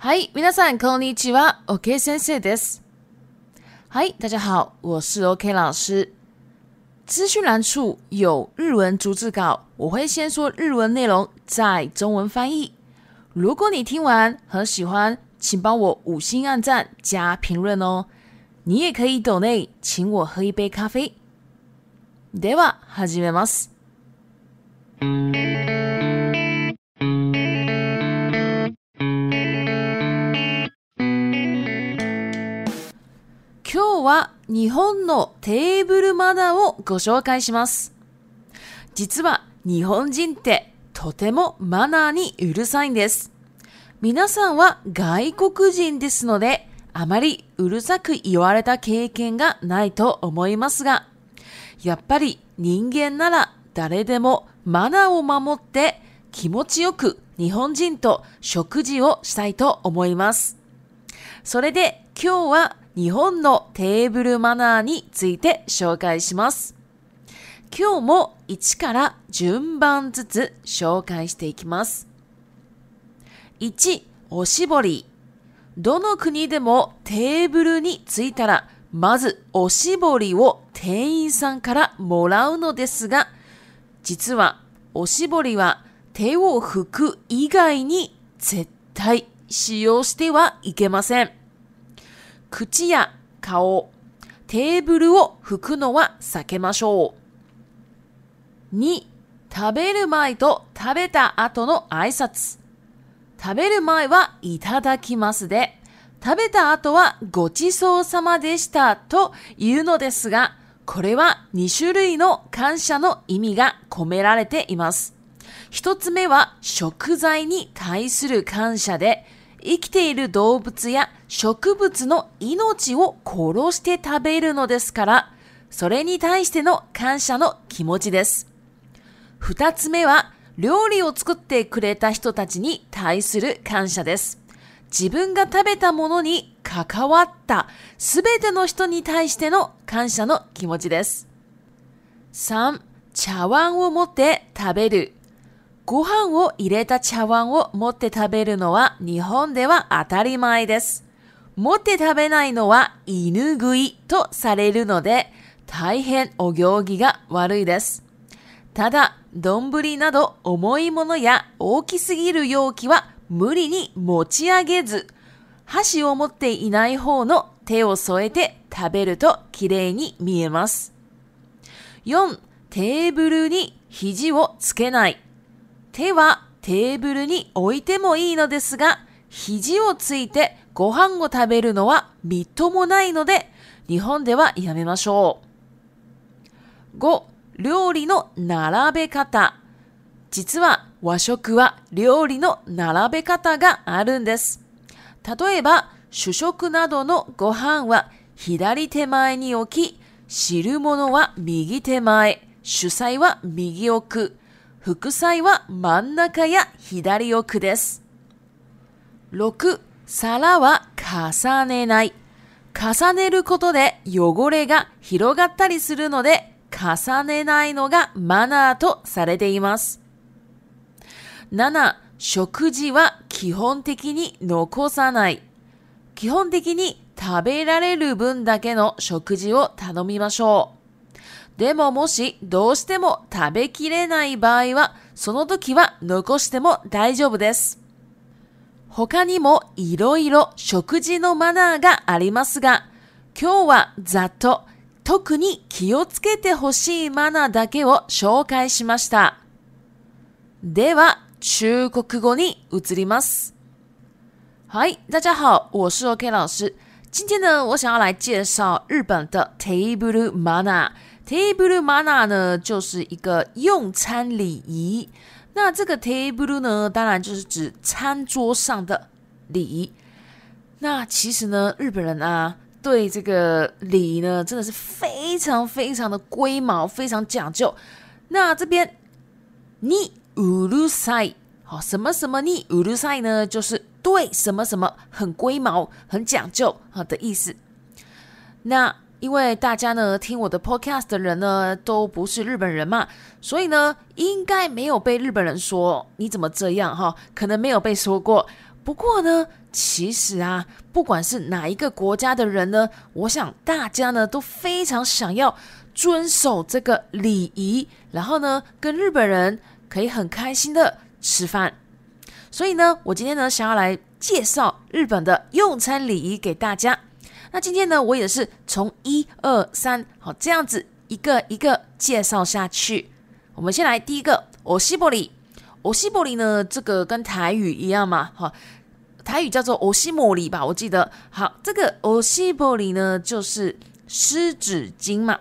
Hi, みさんこんにちは。OK, 先生です。i s 大家好，我是 OK 老师。资讯栏处有日文逐字稿，我会先说日文内容，再中文翻译。如果你听完很喜欢，请帮我五星按赞加评论哦。你也可以 d o n 请我喝一杯咖啡。では、始めます。は日本のテーブルマナーをご紹介します。実は日本人ってとてもマナーにうるさいんです。皆さんは外国人ですので、あまりうるさく言われた経験がないと思いますが、やっぱり人間なら誰でもマナーを守って気持ちよく日本人と食事をしたいと思います。それで今日は日本のテーブルマナーについて紹介します。今日も1から順番ずつ紹介していきます。1、おしぼり。どの国でもテーブルについたら、まずおしぼりを店員さんからもらうのですが、実はおしぼりは手を拭く以外に絶対使用してはいけません。口や顔、テーブルを拭くのは避けましょう。2、食べる前と食べた後の挨拶。食べる前はいただきますで、食べた後はごちそうさまでしたというのですが、これは2種類の感謝の意味が込められています。1つ目は食材に対する感謝で、生きている動物や植物の命を殺して食べるのですから、それに対しての感謝の気持ちです。二つ目は、料理を作ってくれた人たちに対する感謝です。自分が食べたものに関わったすべての人に対しての感謝の気持ちです。3、茶碗を持って食べるご飯を入れた茶碗を持って食べるのは日本では当たり前です。持って食べないのは犬食いとされるので、大変お行儀が悪いです。ただ、丼など重いものや大きすぎる容器は無理に持ち上げず、箸を持っていない方の手を添えて食べると綺麗に見えます。4. テーブルに肘をつけない。手はテーブルに置いてもいいのですが、肘をついてご飯を食べるのはみっともないので、日本ではやめましょう。5、料理の並べ方。実は和食は料理の並べ方があるんです。例えば、主食などのご飯は左手前に置き、汁物は右手前、主菜は右奥、副菜は真ん中や左奥です。6、皿は重ねない。重ねることで汚れが広がったりするので、重ねないのがマナーとされています。7、食事は基本的に残さない。基本的に食べられる分だけの食事を頼みましょう。でももしどうしても食べきれない場合は、その時は残しても大丈夫です。他にも色々食事のマナーがありますが、今日はざっと特に気をつけてほしいマナーだけを紹介しました。では、中国語に移ります。はい、大家好，我是 OK 老师。今天呢，我想要来介绍日本的テーブルマナー。table m a n n e r 呢，就是一个用餐礼仪。那这个 table 呢，当然就是指餐桌上的礼。仪。那其实呢，日本人啊，对这个礼呢，真的是非常非常的龟毛，非常讲究。那这边 u s 鲁塞，好，什么什么 u s 鲁塞呢，就是对什么什么很龟毛、很讲究好的意思。那因为大家呢听我的 podcast 的人呢都不是日本人嘛，所以呢应该没有被日本人说你怎么这样哈，可能没有被说过。不过呢，其实啊，不管是哪一个国家的人呢，我想大家呢都非常想要遵守这个礼仪，然后呢跟日本人可以很开心的吃饭。所以呢，我今天呢想要来介绍日本的用餐礼仪给大家。那今天呢，我也是从一二三，好这样子一个一个介绍下去。我们先来第一个，欧西伯里。欧西伯里呢，这个跟台语一样嘛，哈，台语叫做欧西莫里吧，我记得。好，这个欧西伯里呢，就是湿纸巾嘛。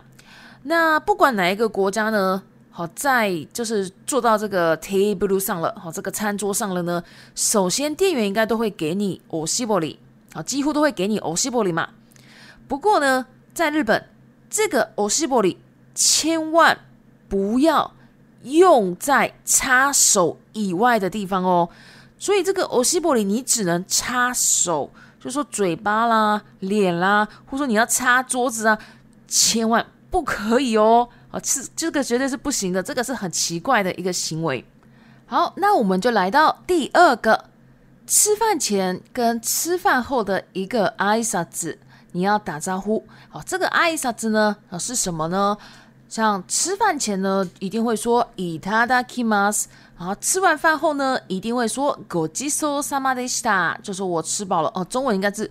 那不管哪一个国家呢，好，在就是坐到这个 table 上了，好，这个餐桌上了呢，首先店员应该都会给你欧西伯里，好，几乎都会给你欧西伯里嘛。不过呢，在日本，这个欧西博里千万不要用在擦手以外的地方哦。所以，这个欧西博里你只能擦手，就是说嘴巴啦、脸啦，或者说你要擦桌子啊，千万不可以哦。啊，吃这个绝对是不行的，这个是很奇怪的一个行为。好，那我们就来到第二个，吃饭前跟吃饭后的一个挨杀字。你要打招呼，好，这个阿姨啥子呢？啊，是什么呢？像吃饭前呢，一定会说 i t a k i m a s 然后吃完饭后呢，一定会说 g o j i s o s a m a d h i t a 就是我吃饱了哦。中文应该是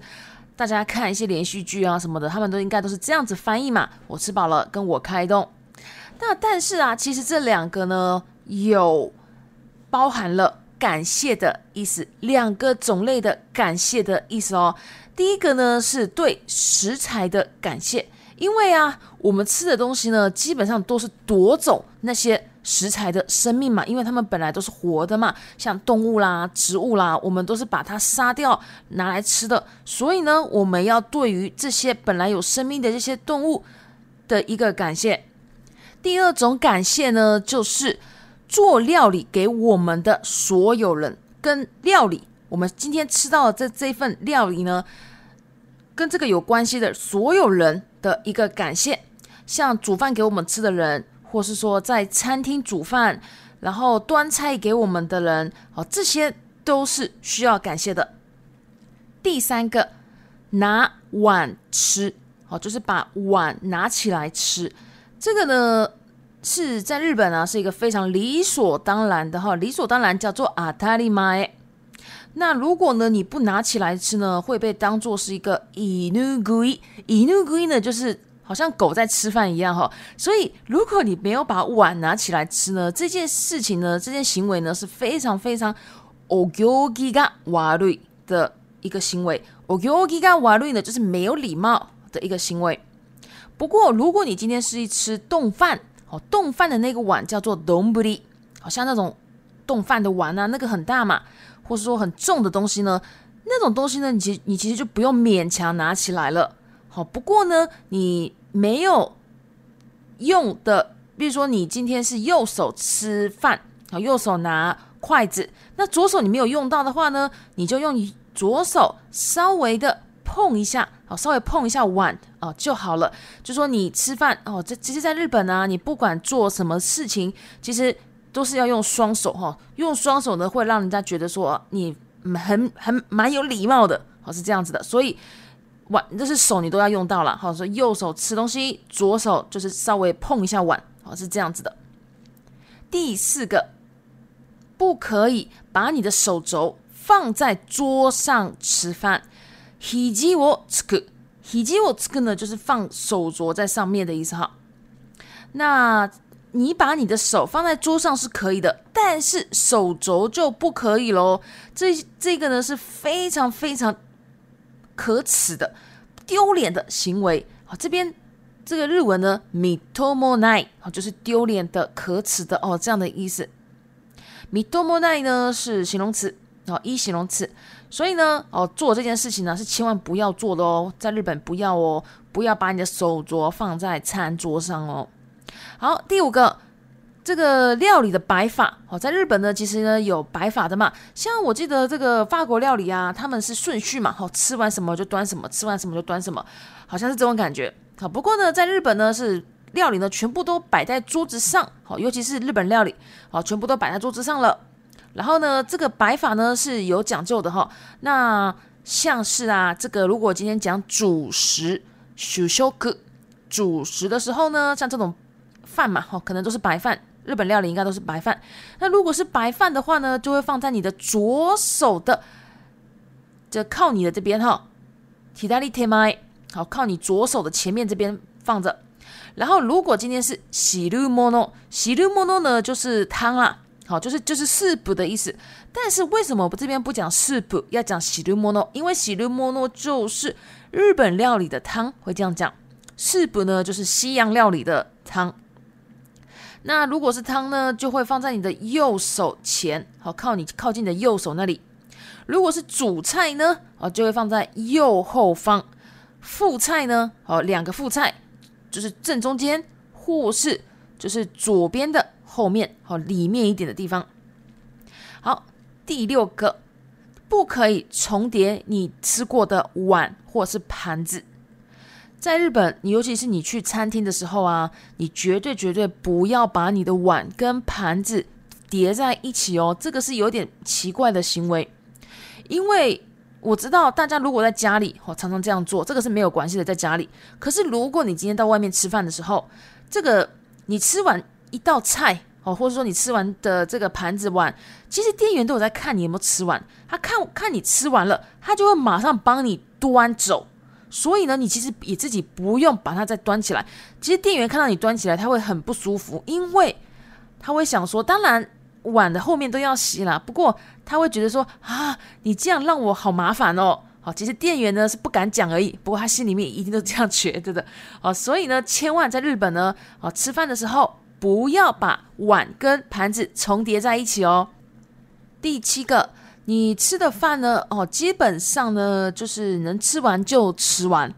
大家看一些连续剧啊什么的，他们都应该都是这样子翻译嘛。我吃饱了，跟我开动。那但是啊，其实这两个呢，有包含了。感谢的意思，两个种类的感谢的意思哦。第一个呢是对食材的感谢，因为啊，我们吃的东西呢，基本上都是夺走那些食材的生命嘛，因为它们本来都是活的嘛，像动物啦、植物啦，我们都是把它杀掉拿来吃的，所以呢，我们要对于这些本来有生命的这些动物的一个感谢。第二种感谢呢，就是。做料理给我们的所有人，跟料理，我们今天吃到的这这份料理呢，跟这个有关系的所有人的一个感谢，像煮饭给我们吃的人，或是说在餐厅煮饭然后端菜给我们的人，哦，这些都是需要感谢的。第三个，拿碗吃，哦，就是把碗拿起来吃，这个呢。是在日本啊，是一个非常理所当然的哈，理所当然叫做阿塔利麦。那如果呢，你不拿起来吃呢，会被当做是一个伊努龟。伊努龟呢，就是好像狗在吃饭一样哈。所以如果你没有把碗拿起来吃呢，这件事情呢，这件行为呢，是非常非常 ogogi ga w a r 的一个行为。ogogi ga w a r 呢，就是没有礼貌的一个行为。不过如果你今天是一吃冻饭。好，冻饭的那个碗叫做 d n m u r i 好像那种冻饭的碗啊，那个很大嘛，或是说很重的东西呢，那种东西呢，你其你其实就不用勉强拿起来了。好，不过呢，你没有用的，比如说你今天是右手吃饭，好，右手拿筷子，那左手你没有用到的话呢，你就用左手稍微的碰一下。哦，稍微碰一下碗啊就好了。就说你吃饭哦，这其实在日本呢，你不管做什么事情，其实都是要用双手哈。用双手呢，会让人家觉得说你很很蛮有礼貌的。哦，是这样子的，所以碗就是手你都要用到了。好，说右手吃东西，左手就是稍微碰一下碗。哦，是这样子的。第四个，不可以把你的手肘放在桌上吃饭。ひじをつ刻，ひじをつ刻呢，就是放手镯在上面的意思哈。那你把你的手放在桌上是可以的，但是手镯就不可以喽。这这个呢是非常非常可耻的、丢脸的行为。好，这边这个日文呢，ミトモナイ，哦，就是丢脸的、可耻的哦，这样的意思。ミトモナイ呢是形容词，哦，一形容词。所以呢，哦，做这件事情呢是千万不要做的哦，在日本不要哦，不要把你的手镯放在餐桌上哦。好，第五个，这个料理的摆法哦，在日本呢其实呢有摆法的嘛，像我记得这个法国料理啊，他们是顺序嘛，哦，吃完什么就端什么，吃完什么就端什么，好像是这种感觉。好，不过呢，在日本呢是料理呢全部都摆在桌子上，好，尤其是日本料理，好，全部都摆在桌子上了。然后呢，这个摆法呢是有讲究的哈。那像是啊，这个如果今天讲主食 s h u s h o k 主食的时候呢，像这种饭嘛，哈，可能都是白饭。日本料理应该都是白饭。那如果是白饭的话呢，就会放在你的左手的，就靠你的这边哈提大力 a 麦，i a 好，靠你左手的前面这边放着。然后如果今天是喜 h i r u m o n o 呢就是汤啦。好，就是就是四补的意思，但是为什么我们这边不讲四补，要讲喜绿莫诺？因为喜绿莫诺就是日本料理的汤，会这样讲。四补呢，就是西洋料理的汤。那如果是汤呢，就会放在你的右手前，好，靠你靠近你的右手那里。如果是主菜呢，哦，就会放在右后方。副菜呢，好，两个副菜就是正中间，或是就是左边的。后面好里面一点的地方，好第六个，不可以重叠你吃过的碗或是盘子。在日本，你尤其是你去餐厅的时候啊，你绝对绝对不要把你的碗跟盘子叠在一起哦。这个是有点奇怪的行为，因为我知道大家如果在家里哦常常这样做，这个是没有关系的，在家里。可是如果你今天到外面吃饭的时候，这个你吃完。一道菜哦，或者说你吃完的这个盘子碗，其实店员都有在看你有没有吃完。他看看你吃完了，他就会马上帮你端走。所以呢，你其实也自己不用把它再端起来。其实店员看到你端起来，他会很不舒服，因为他会想说：当然碗的后面都要洗啦。不过他会觉得说：啊，你这样让我好麻烦哦。好，其实店员呢是不敢讲而已，不过他心里面一定都这样觉得的。哦，所以呢，千万在日本呢啊吃饭的时候。不要把碗跟盘子重叠在一起哦。第七个，你吃的饭呢？哦，基本上呢，就是能吃完就吃完。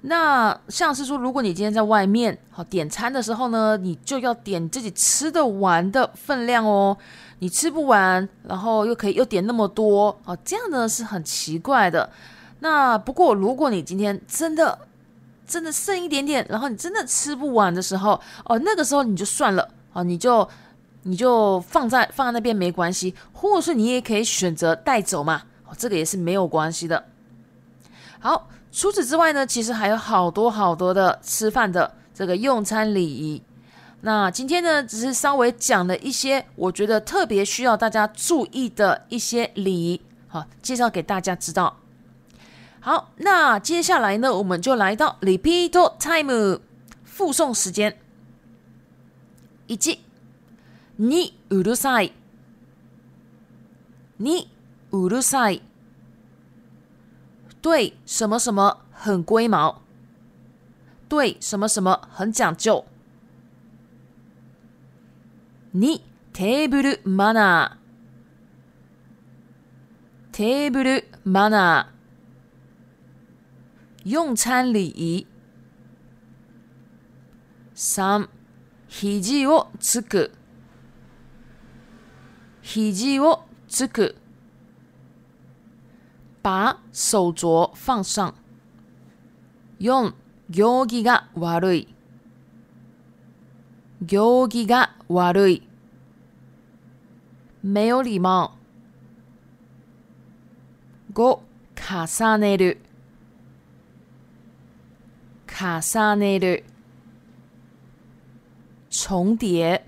那像是说，如果你今天在外面，好点餐的时候呢，你就要点自己吃的完的分量哦。你吃不完，然后又可以又点那么多，哦，这样呢是很奇怪的。那不过，如果你今天真的，真的剩一点点，然后你真的吃不完的时候，哦，那个时候你就算了哦，你就你就放在放在那边没关系，或者是你也可以选择带走嘛，哦，这个也是没有关系的。好，除此之外呢，其实还有好多好多的吃饭的这个用餐礼仪。那今天呢，只是稍微讲了一些我觉得特别需要大家注意的一些礼仪，好，介绍给大家知道。好，那接下来呢，我们就来到 repeat time 复诵时间。一记，你乌鲁塞，你るさい。对什么什么很龟毛，对什么什么很讲究。你 t ー b l マ m a n ーブル t ナ b l m a n 用餐礼儀三、肘をつく肘をつく把手镯放上四、行儀が悪い行儀が悪い没有礼貌五、重ねる卡萨内的重叠。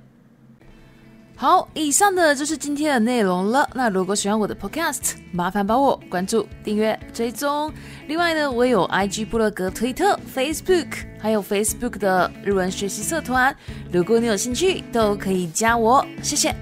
好，以上的就是今天的内容了。那如果喜欢我的 podcast，麻烦帮我关注、订阅、追踪。另外呢，我有 IG 布落格、推特、Facebook，还有 Facebook 的日文学习社团。如果你有兴趣，都可以加我。谢谢。